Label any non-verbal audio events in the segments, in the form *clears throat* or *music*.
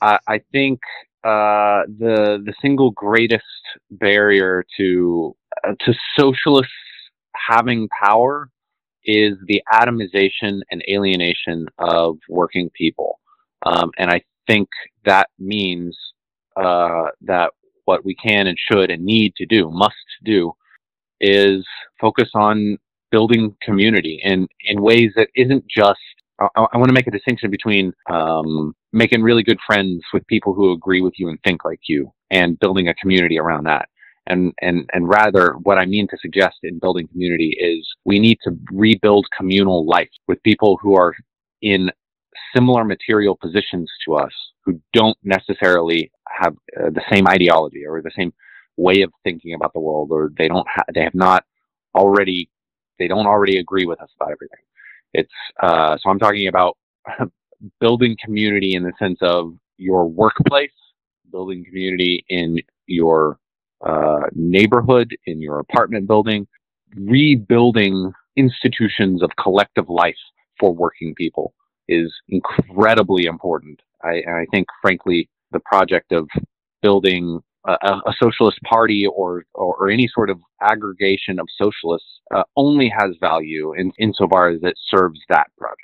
I, think uh, the the single greatest barrier to uh, to socialists having power is the atomization and alienation of working people, um, and I think that means uh, that what we can and should and need to do, must do, is focus on building community in in ways that isn't just I, I want to make a distinction between um, making really good friends with people who agree with you and think like you, and building a community around that. And and and rather, what I mean to suggest in building community is we need to rebuild communal life with people who are in similar material positions to us, who don't necessarily have uh, the same ideology or the same way of thinking about the world, or they don't ha- they have not already they don't already agree with us about everything. It's uh, so I'm talking about *laughs* building community in the sense of your workplace, building community in your uh, neighborhood, in your apartment building, rebuilding institutions of collective life for working people is incredibly important. I, I think, frankly, the project of building a, a socialist party or, or, or any sort of aggregation of socialists uh, only has value in insofar as it serves that project.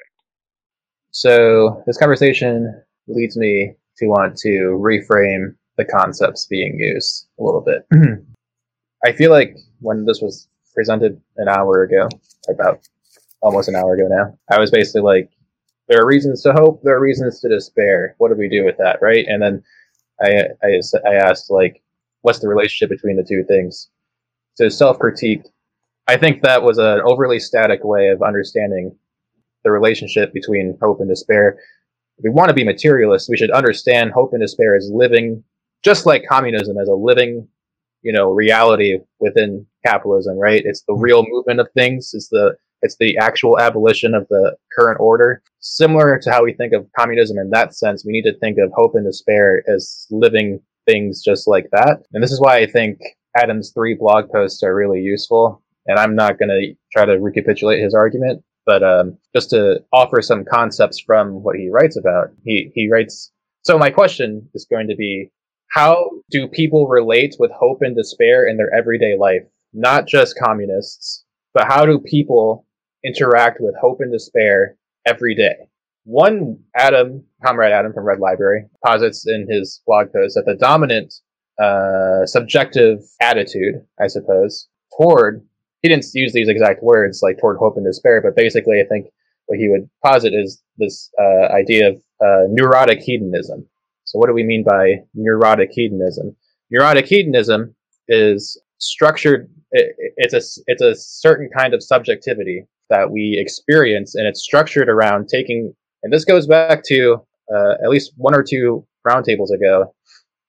So this conversation leads me to want to reframe the concepts being used a little bit. *clears throat* I feel like when this was presented an hour ago, about almost an hour ago now, I was basically like, there are reasons to hope, there are reasons to despair. What do we do with that, right? And then I, I, I asked, like, what's the relationship between the two things? So self critique. I think that was an overly static way of understanding the relationship between hope and despair. If we want to be materialists, we should understand hope and despair as living, just like communism, as a living, you know, reality within capitalism. Right? It's the real movement of things. It's the it's the actual abolition of the current order. Similar to how we think of communism in that sense, we need to think of hope and despair as living things just like that. And this is why I think Adam's three blog posts are really useful. And I'm not going to try to recapitulate his argument, but um, just to offer some concepts from what he writes about. He he writes. So my question is going to be: How do people relate with hope and despair in their everyday life? Not just communists, but how do people interact with hope and despair every day. One Adam, Comrade Adam from Red Library, posits in his blog post that the dominant uh, subjective attitude, I suppose, toward he didn't use these exact words like toward hope and despair, but basically, I think what he would posit is this uh, idea of uh, neurotic hedonism. So, what do we mean by neurotic hedonism? Neurotic hedonism is structured. It, it's a it's a certain kind of subjectivity that we experience, and it's structured around taking. And this goes back to uh, at least one or two roundtables ago,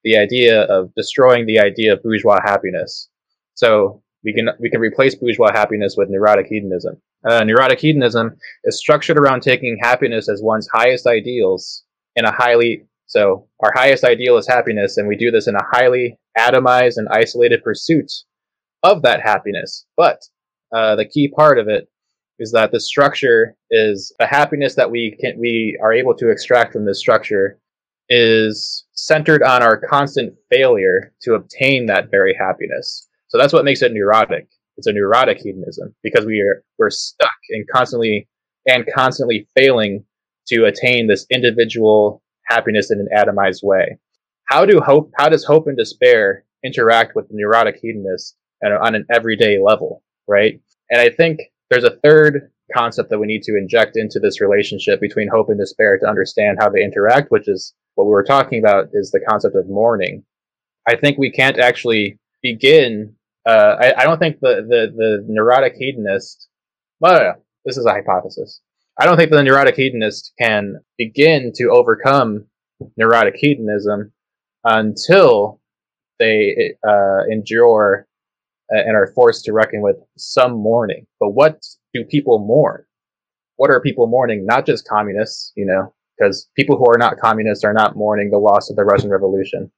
the idea of destroying the idea of bourgeois happiness. So we can we can replace bourgeois happiness with neurotic hedonism. Uh, neurotic hedonism is structured around taking happiness as one's highest ideals in a highly so our highest ideal is happiness, and we do this in a highly atomized and isolated pursuit of that happiness. But uh, the key part of it is that the structure is a happiness that we can we are able to extract from this structure is centered on our constant failure to obtain that very happiness. So that's what makes it neurotic. It's a neurotic hedonism because we are we're stuck and constantly and constantly failing to attain this individual happiness in an atomized way. How do hope how does hope and despair interact with the neurotic hedonist on an everyday level, right? And I think there's a third concept that we need to inject into this relationship between hope and despair to understand how they interact, which is what we were talking about is the concept of mourning. I think we can't actually begin. Uh, I, I, don't think the, the, the neurotic hedonist. Well, this is a hypothesis. I don't think the neurotic hedonist can begin to overcome neurotic hedonism until they uh, endure and are forced to reckon with some mourning. But what do people mourn? What are people mourning? Not just communists, you know, because people who are not communists are not mourning the loss of the Russian Revolution.